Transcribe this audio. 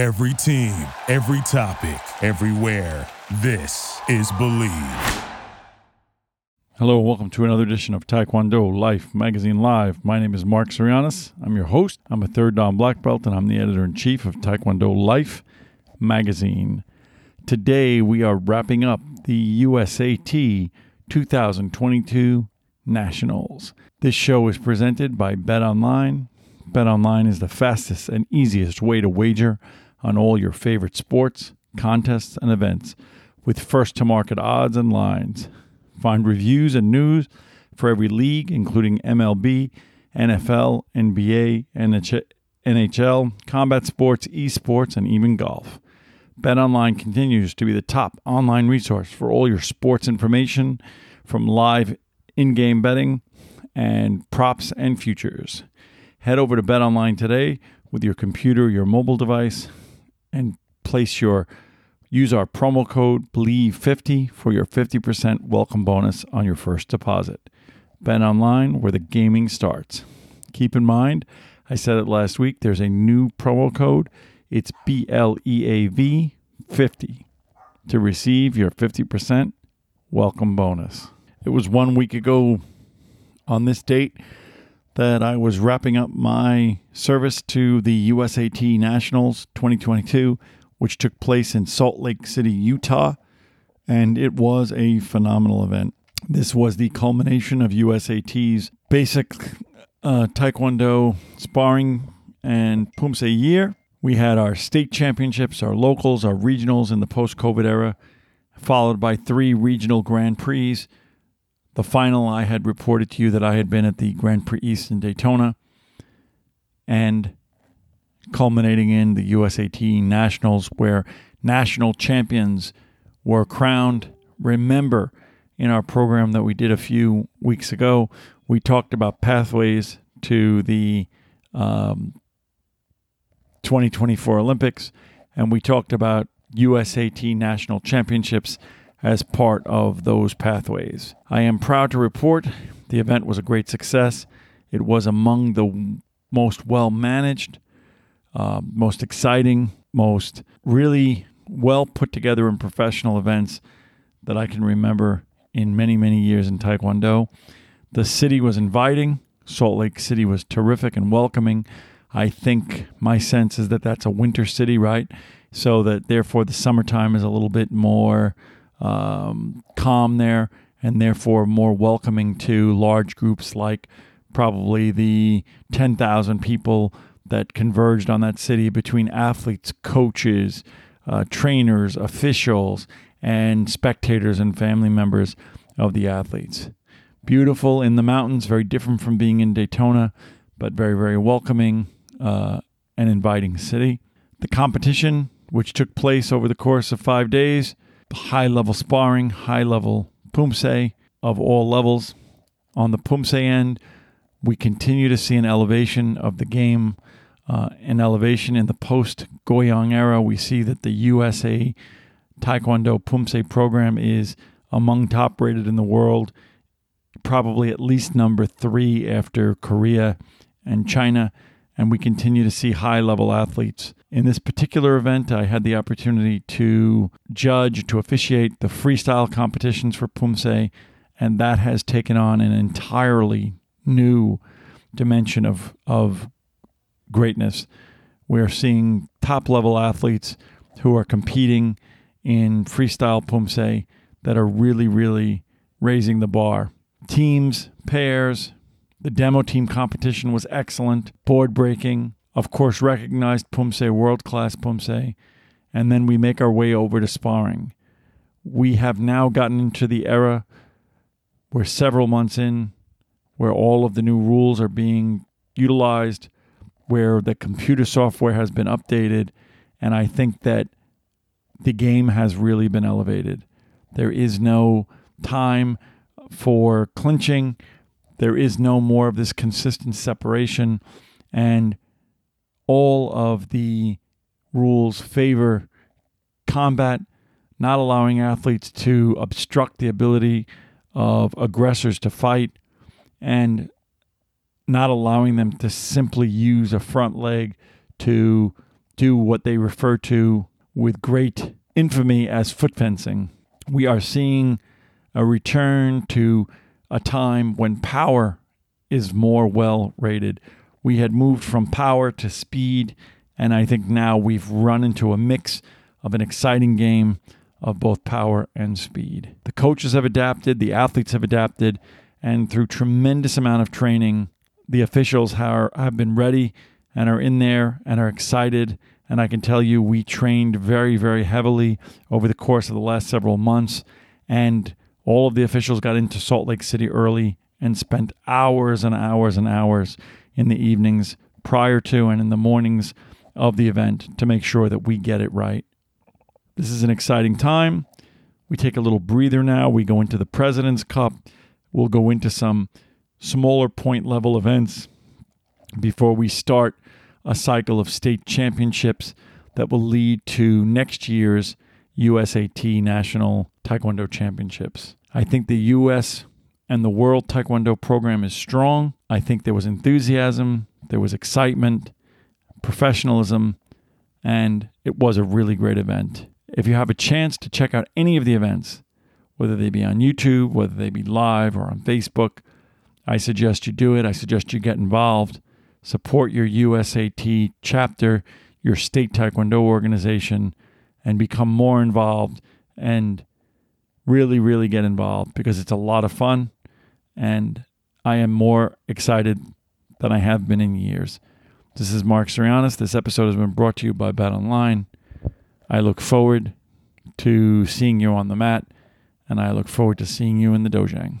Every team, every topic, everywhere. This is Bleav. Hello, and welcome to another edition of Taekwondo Life Magazine Live. My name is Mark Sorianis. I'm your host. I'm a third Dan black belt, and I'm the editor in chief of Taekwondo Life Magazine. Today, we are wrapping up the USAT 2022 Nationals. This show is presented by BetOnline. Bet Online is the fastest and easiest way to wager on all your favorite sports, contests, and events with first to market odds and lines. Find reviews and news for every league, including MLB, NFL, NBA, NHL, combat sports, esports, and even golf. BetOnline continues to be the top online resource for all your sports information from live in game betting and props and futures. Head over to BetOnline today with your computer, your mobile device, and place your use our promo code BLEAV50 for your 50% welcome bonus on your first deposit. BetOnline where the gaming starts. Keep in mind, I said it last week, there's a new promo code. It's B L E A V 50 to receive your 50% welcome bonus. It was one week ago on this date that I was wrapping up my service to the USAT Nationals 2022, which took place in Salt Lake City, Utah, and it was a phenomenal event. This was the culmination of USAT's basic uh, Taekwondo sparring and Poomsae year. We had our state championships, our locals, our regionals in the post COVID era, followed by three regional Grand Prix the final, I had reported to you that I had been at the Grand Prix East in Daytona and culminating in the USAT Nationals, where national champions were crowned. Remember, in our program that we did a few weeks ago, we talked about pathways to the um, 2024 Olympics, and we talked about USAT national championships as part of those pathways. I am proud to report the event was a great success. It was among the most well managed, uh, most exciting, most really well put together and professional events that I can remember in many, many years in Taekwondo. The city was inviting. Salt Lake City was terrific and welcoming. I think my sense is that that's a winter city, right? So that therefore the summertime is a little bit more um, calm there and therefore more welcoming to large groups like probably the 10,000 people that converged on that city between athletes, coaches, uh, trainers, officials, and spectators and family members of the athletes. Beautiful in the mountains, very different from being in Daytona, but very, very welcoming uh, and inviting city. The competition, which took place over the course of five days, high level sparring, high level Poomsae of all levels. On the Poomsae end, we continue to see an elevation of the game, uh, an elevation in the post Goyang era. We see that the USA Taekwondo Poomsae program is among top rated in the world, probably at least number three after Korea and China. And we continue to see high level athletes in this particular event, I had the opportunity to judge, to officiate the freestyle competitions for Poomsae, and that has taken on an entirely new dimension of, of greatness. We're seeing top level athletes who are competing in freestyle Poomsae that are really, really raising the bar. Teams, pairs, the demo team competition was excellent, board breaking, of course, recognized Poomsae, world class Poomsae, and then we make our way over to sparring. We have now gotten into the era where several months in, where all of the new rules are being utilized, where the computer software has been updated, and I think that the game has really been elevated. There is no time for clinching. There is no more of this consistent separation. And all of the rules favor combat, not allowing athletes to obstruct the ability of aggressors to fight, and not allowing them to simply use a front leg to do what they refer to with great infamy as foot fencing. We are seeing a return to a time when power is more well rated. We had moved from power to speed, and I think now we've run into a mix of an exciting game of both power and speed. The coaches have adapted, the athletes have adapted, and through tremendous amount of training, the officials are, have been ready and are in there and are excited. And I can tell you, we trained very, very heavily over the course of the last several months. And all of the officials got into Salt Lake City early and spent hours and hours and hours in the evenings prior to and in the mornings of the event to make sure that we get it right. This is an exciting time. We take a little breather now. We go into the President's Cup. We'll go into some smaller point level events before we start a cycle of state championships that will lead to next year's USAT National Taekwondo Championships. I think the US and the World Taekwondo program is strong. I think there was enthusiasm, there was excitement, professionalism, and it was a really great event. If you have a chance to check out any of the events, whether they be on YouTube, whether they be live or on Facebook, I suggest you do it. I suggest you get involved. Support your USAT chapter, your state Taekwondo organization, and become more involved and really, really get involved because it's a lot of fun. And I am more excited than I have been in years. This is Mark Sirianis. This episode has been brought to you by BetOnline. I look forward to seeing you on the mat, and I look forward to seeing you in the dojang.